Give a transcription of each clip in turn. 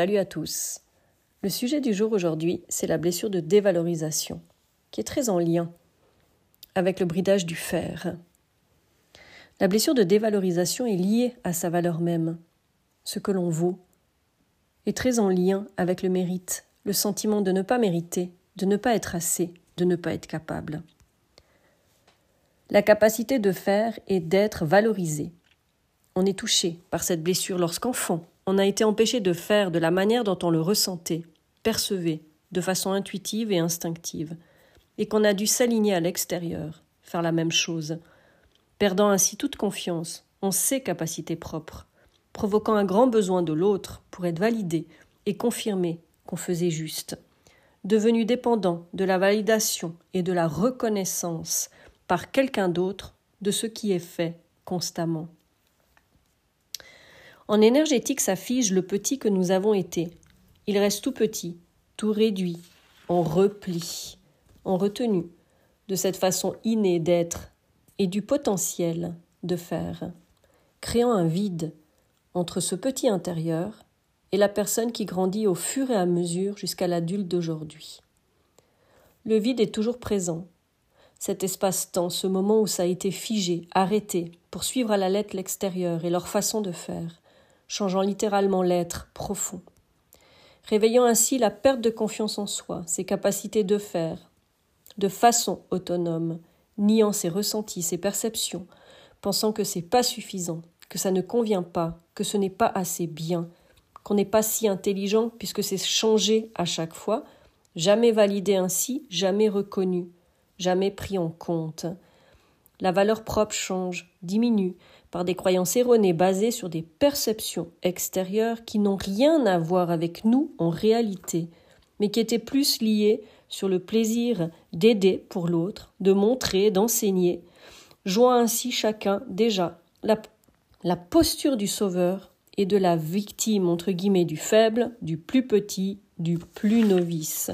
Salut à tous. Le sujet du jour aujourd'hui, c'est la blessure de dévalorisation, qui est très en lien avec le bridage du fer. La blessure de dévalorisation est liée à sa valeur même, ce que l'on vaut, est très en lien avec le mérite, le sentiment de ne pas mériter, de ne pas être assez, de ne pas être capable. La capacité de faire et d'être valorisée. On est touché par cette blessure lorsqu'enfant, on a été empêché de faire de la manière dont on le ressentait, percevait, de façon intuitive et instinctive, et qu'on a dû s'aligner à l'extérieur, faire la même chose, perdant ainsi toute confiance en ses capacités propres, provoquant un grand besoin de l'autre pour être validé et confirmer qu'on faisait juste, devenu dépendant de la validation et de la reconnaissance par quelqu'un d'autre de ce qui est fait constamment. En énergétique s'affiche le petit que nous avons été. Il reste tout petit, tout réduit, en repli, en retenue, de cette façon innée d'être et du potentiel de faire, créant un vide entre ce petit intérieur et la personne qui grandit au fur et à mesure jusqu'à l'adulte d'aujourd'hui. Le vide est toujours présent, cet espace-temps, ce moment où ça a été figé, arrêté, pour suivre à la lettre l'extérieur et leur façon de faire, changeant littéralement l'être profond, réveillant ainsi la perte de confiance en soi, ses capacités de faire, de façon autonome, niant ses ressentis, ses perceptions, pensant que c'est pas suffisant, que ça ne convient pas, que ce n'est pas assez bien, qu'on n'est pas si intelligent puisque c'est changé à chaque fois, jamais validé ainsi, jamais reconnu, jamais pris en compte. La valeur propre change, diminue, par des croyances erronées basées sur des perceptions extérieures qui n'ont rien à voir avec nous en réalité, mais qui étaient plus liées sur le plaisir d'aider pour l'autre, de montrer, d'enseigner, jouant ainsi chacun déjà la, la posture du sauveur et de la victime entre guillemets du faible, du plus petit, du plus novice.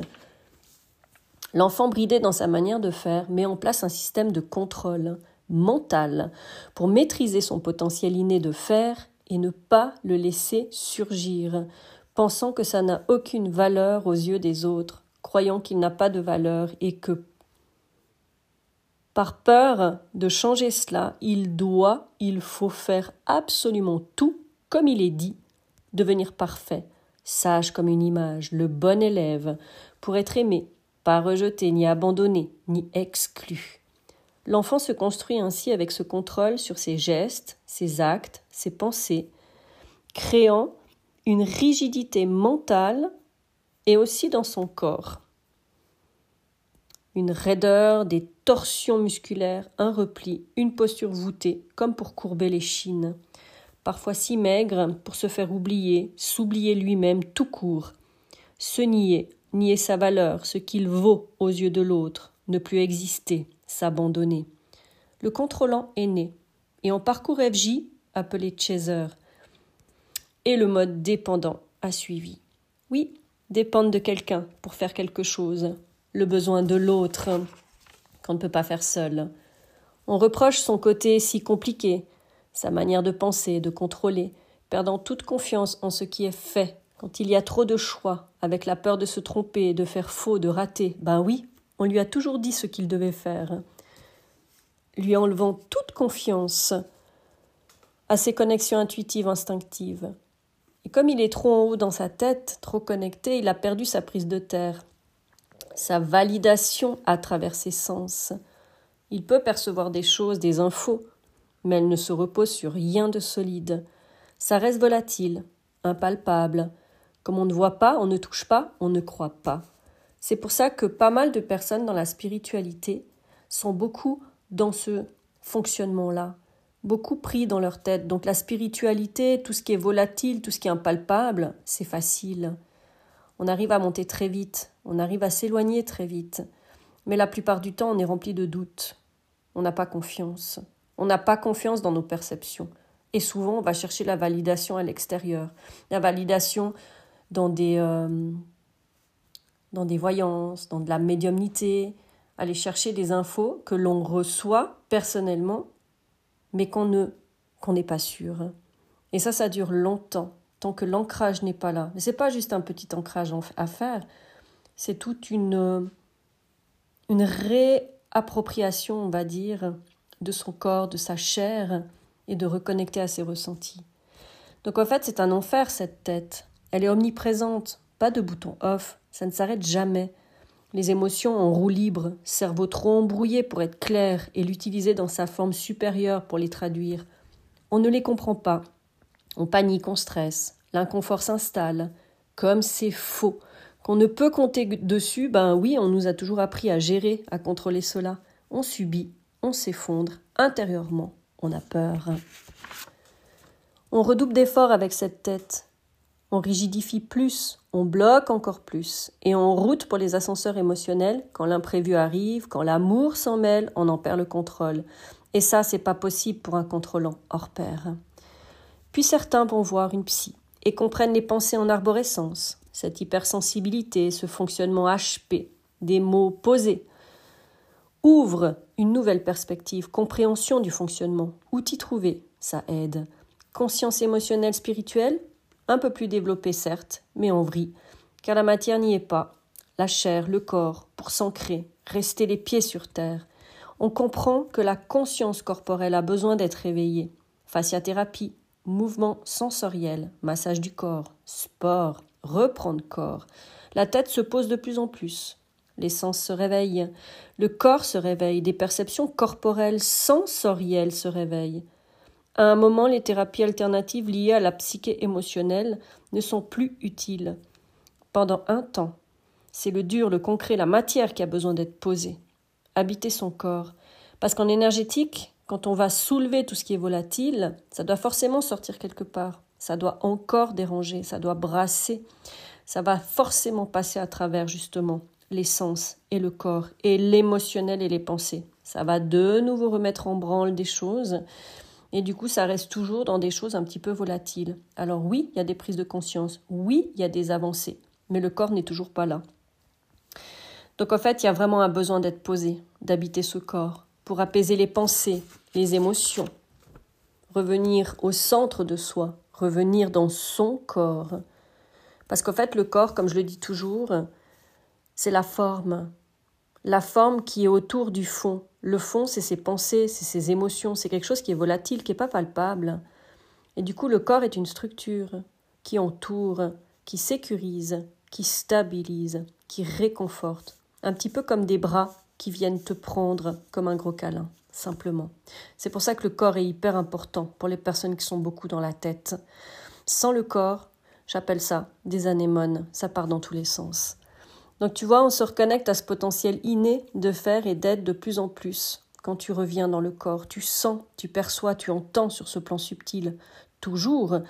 L'enfant bridé dans sa manière de faire met en place un système de contrôle, mental pour maîtriser son potentiel inné de faire et ne pas le laisser surgir, pensant que ça n'a aucune valeur aux yeux des autres, croyant qu'il n'a pas de valeur et que par peur de changer cela, il doit, il faut faire absolument tout comme il est dit, devenir parfait, sage comme une image, le bon élève, pour être aimé, pas rejeté, ni abandonné, ni exclu. L'enfant se construit ainsi avec ce contrôle sur ses gestes, ses actes, ses pensées, créant une rigidité mentale et aussi dans son corps. Une raideur, des torsions musculaires, un repli, une posture voûtée, comme pour courber les chines. Parfois si maigre pour se faire oublier, s'oublier lui-même tout court, se nier, nier sa valeur, ce qu'il vaut aux yeux de l'autre, ne plus exister, s'abandonner. Le contrôlant est né, et en parcours FJ, appelé chaser, et le mode dépendant a suivi. Oui, dépendre de quelqu'un pour faire quelque chose, le besoin de l'autre qu'on ne peut pas faire seul. On reproche son côté si compliqué, sa manière de penser, de contrôler, perdant toute confiance en ce qui est fait, quand il y a trop de choix, avec la peur de se tromper, de faire faux, de rater. Ben oui, on lui a toujours dit ce qu'il devait faire, lui enlevant toute confiance à ses connexions intuitives, instinctives. Et comme il est trop en haut dans sa tête, trop connecté, il a perdu sa prise de terre, sa validation à travers ses sens. Il peut percevoir des choses, des infos, mais elles ne se reposent sur rien de solide. Ça reste volatile, impalpable. Comme on ne voit pas, on ne touche pas, on ne croit pas. C'est pour ça que pas mal de personnes dans la spiritualité sont beaucoup dans ce fonctionnement-là, beaucoup pris dans leur tête. Donc la spiritualité, tout ce qui est volatile, tout ce qui est impalpable, c'est facile. On arrive à monter très vite, on arrive à s'éloigner très vite. Mais la plupart du temps, on est rempli de doutes. On n'a pas confiance. On n'a pas confiance dans nos perceptions. Et souvent, on va chercher la validation à l'extérieur. La validation dans des, euh, dans des voyances, dans de la médiumnité, aller chercher des infos que l'on reçoit personnellement, mais qu'on ne qu'on n'est pas sûr. Et ça, ça dure longtemps, tant que l'ancrage n'est pas là. Mais c'est pas juste un petit ancrage à faire, c'est toute une, une réappropriation, on va dire, de son corps, de sa chair, et de reconnecter à ses ressentis. Donc en fait, c'est un enfer cette tête. Elle est omniprésente, pas de bouton off, ça ne s'arrête jamais. Les émotions en roue libre, cerveau trop embrouillé pour être clair et l'utiliser dans sa forme supérieure pour les traduire. On ne les comprend pas. On panique, on stresse, l'inconfort s'installe. Comme c'est faux. Qu'on ne peut compter dessus, ben oui, on nous a toujours appris à gérer, à contrôler cela. On subit, on s'effondre, intérieurement, on a peur. On redouble d'efforts avec cette tête. On rigidifie plus, on bloque encore plus, et on route pour les ascenseurs émotionnels. Quand l'imprévu arrive, quand l'amour s'en mêle, on en perd le contrôle. Et ça, c'est pas possible pour un contrôlant hors pair. Puis certains vont voir une psy et comprennent les pensées en arborescence, cette hypersensibilité, ce fonctionnement HP, des mots posés, ouvre une nouvelle perspective, compréhension du fonctionnement. Où t'y trouver Ça aide. Conscience émotionnelle spirituelle Un peu plus développée certes, mais en vrille, car la matière n'y est pas. La chair, le corps, pour s'ancrer, rester les pieds sur terre. On comprend que la conscience corporelle a besoin d'être réveillée. Fasciathérapie, mouvement sensoriel, massage du corps, sport, reprendre corps. La tête se pose de plus en plus. Les sens se réveillent, le corps se réveille, des perceptions corporelles sensorielles se réveillent. À un moment, les thérapies alternatives liées à la psyché émotionnelle ne sont plus utiles. Pendant un temps, c'est le dur, le concret, la matière qui a besoin d'être posée. Habiter son corps. Parce qu'en énergétique, quand on va soulever tout ce qui est volatile, ça doit forcément sortir quelque part. Ça doit encore déranger, ça doit brasser. Ça va forcément passer à travers, justement, les sens et le corps et l'émotionnel et les pensées. Ça va de nouveau remettre en branle des choses et du coup ça reste toujours dans des choses un petit peu volatiles. Alors oui, il y a des prises de conscience, oui, il y a des avancées, mais le corps n'est toujours pas là. Donc en fait, il y a vraiment un besoin d'être posé, d'habiter ce corps, pour apaiser les pensées, les émotions, revenir au centre de soi, revenir dans son corps. Parce qu'en fait, le corps, comme je le dis toujours, c'est la forme. La forme qui est autour du fond. Le fond, c'est ses pensées, c'est ses émotions, c'est quelque chose qui est volatile, qui n'est pas palpable. Et du coup, le corps est une structure qui entoure, qui sécurise, qui stabilise, qui réconforte. Un petit peu comme des bras qui viennent te prendre comme un gros câlin, simplement. C'est pour ça que le corps est hyper important pour les personnes qui sont beaucoup dans la tête. Sans le corps, j'appelle ça des anémones, ça part dans tous les sens. Donc tu vois, on se reconnecte à ce potentiel inné de faire et d'être de plus en plus. Quand tu reviens dans le corps, tu sens, tu perçois, tu entends sur ce plan subtil, toujours.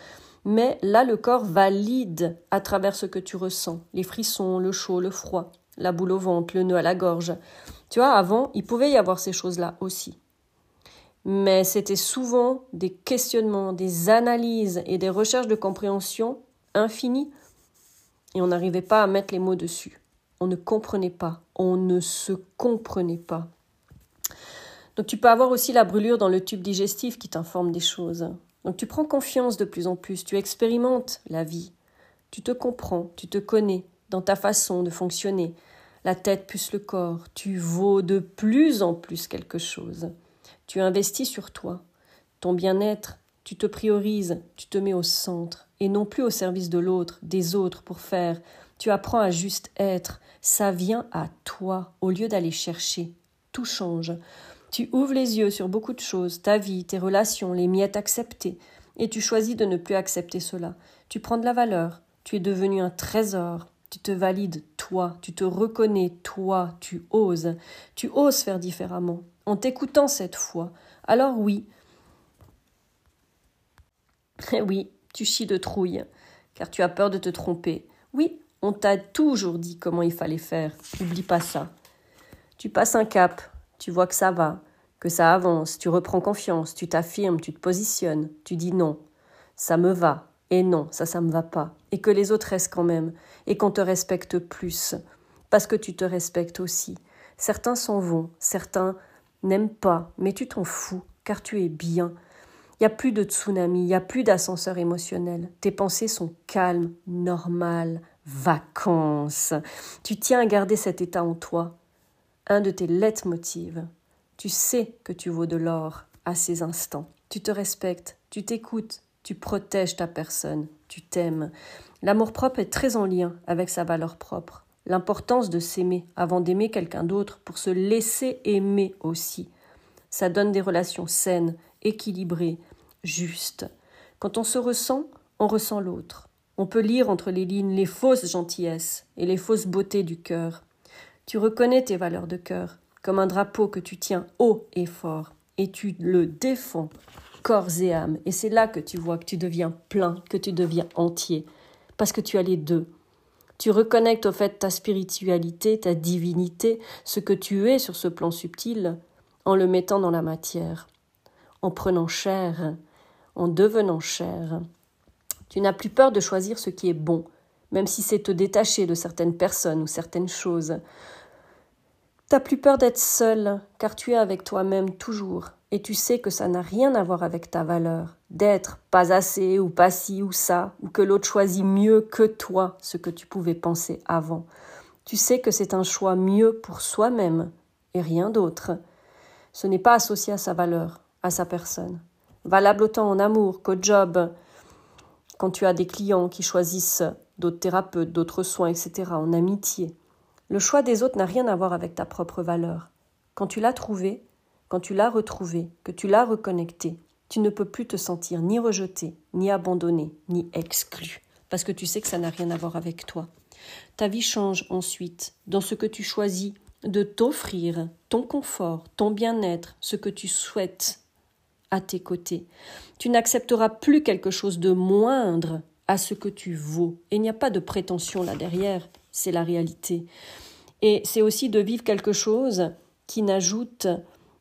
Mais là, le corps valide à travers ce que tu ressens, les frissons, le chaud, le froid, la boule au ventre, le nœud à la gorge. Tu vois, avant, il pouvait y avoir ces choses-là aussi. Mais c'était souvent des questionnements, des analyses et des recherches de compréhension infinies, et on n'arrivait pas à mettre les mots dessus on ne comprenait pas, on ne se comprenait pas. Donc tu peux avoir aussi la brûlure dans le tube digestif qui t'informe des choses. Donc tu prends confiance de plus en plus, tu expérimentes la vie, tu te comprends, tu te connais dans ta façon de fonctionner, la tête plus le corps, tu vaux de plus en plus quelque chose. Tu investis sur toi, ton bien-être, tu te priorises, tu te mets au centre, et non plus au service de l'autre, des autres, pour faire, tu apprends à juste être. Ça vient à toi au lieu d'aller chercher. Tout change. Tu ouvres les yeux sur beaucoup de choses, ta vie, tes relations, les miettes acceptées, et tu choisis de ne plus accepter cela. Tu prends de la valeur. Tu es devenu un trésor. Tu te valides toi, tu te reconnais toi, tu oses. Tu oses faire différemment. En t'écoutant cette fois. Alors oui. oui, tu chies de trouille, car tu as peur de te tromper. Oui, on t'a toujours dit comment il fallait faire. N'oublie pas ça. Tu passes un cap, tu vois que ça va, que ça avance, tu reprends confiance, tu t'affirmes, tu te positionnes, tu dis non, ça me va, et non, ça, ça me va pas, et que les autres restent quand même, et qu'on te respecte plus, parce que tu te respectes aussi. Certains s'en vont, certains n'aiment pas, mais tu t'en fous, car tu es bien. Il n'y a plus de tsunami, il n'y a plus d'ascenseur émotionnel. Tes pensées sont calmes, normales, vacances. Tu tiens à garder cet état en toi. Un de tes leitmotivs. Tu sais que tu vaux de l'or à ces instants. Tu te respectes, tu t'écoutes, tu protèges ta personne, tu t'aimes. L'amour-propre est très en lien avec sa valeur propre. L'importance de s'aimer avant d'aimer quelqu'un d'autre pour se laisser aimer aussi. Ça donne des relations saines, équilibrées, justes. Quand on se ressent, on ressent l'autre. On peut lire entre les lignes les fausses gentillesses et les fausses beautés du cœur. Tu reconnais tes valeurs de cœur, comme un drapeau que tu tiens haut et fort, et tu le défends corps et âme. Et c'est là que tu vois que tu deviens plein, que tu deviens entier, parce que tu as les deux. Tu reconnectes au fait ta spiritualité, ta divinité, ce que tu es sur ce plan subtil, en le mettant dans la matière, en prenant chair, en devenant chair. Tu n'as plus peur de choisir ce qui est bon, même si c'est te détacher de certaines personnes ou certaines choses. T'as plus peur d'être seul, car tu es avec toi-même toujours, et tu sais que ça n'a rien à voir avec ta valeur, d'être pas assez ou pas ci ou ça, ou que l'autre choisit mieux que toi ce que tu pouvais penser avant. Tu sais que c'est un choix mieux pour soi-même et rien d'autre. Ce n'est pas associé à sa valeur, à sa personne. Valable autant en amour qu'au job, quand tu as des clients qui choisissent d'autres thérapeutes, d'autres soins, etc., en amitié. Le choix des autres n'a rien à voir avec ta propre valeur. Quand tu l'as trouvé, quand tu l'as retrouvé, que tu l'as reconnecté, tu ne peux plus te sentir ni rejeté, ni abandonné, ni exclu, parce que tu sais que ça n'a rien à voir avec toi. Ta vie change ensuite dans ce que tu choisis de t'offrir, ton confort, ton bien-être, ce que tu souhaites à tes côtés. Tu n'accepteras plus quelque chose de moindre à ce que tu vaux. Et il n'y a pas de prétention là derrière, c'est la réalité. Et c'est aussi de vivre quelque chose qui n'ajoute,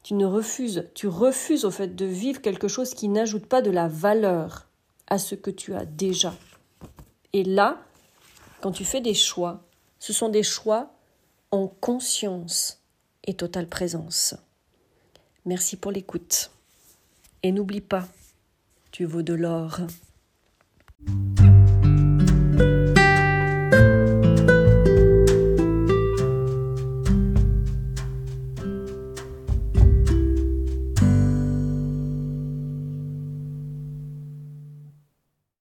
tu ne refuses, tu refuses au fait de vivre quelque chose qui n'ajoute pas de la valeur à ce que tu as déjà. Et là, quand tu fais des choix, ce sont des choix en conscience et totale présence. Merci pour l'écoute. Et n'oublie pas, tu vaux de l'or.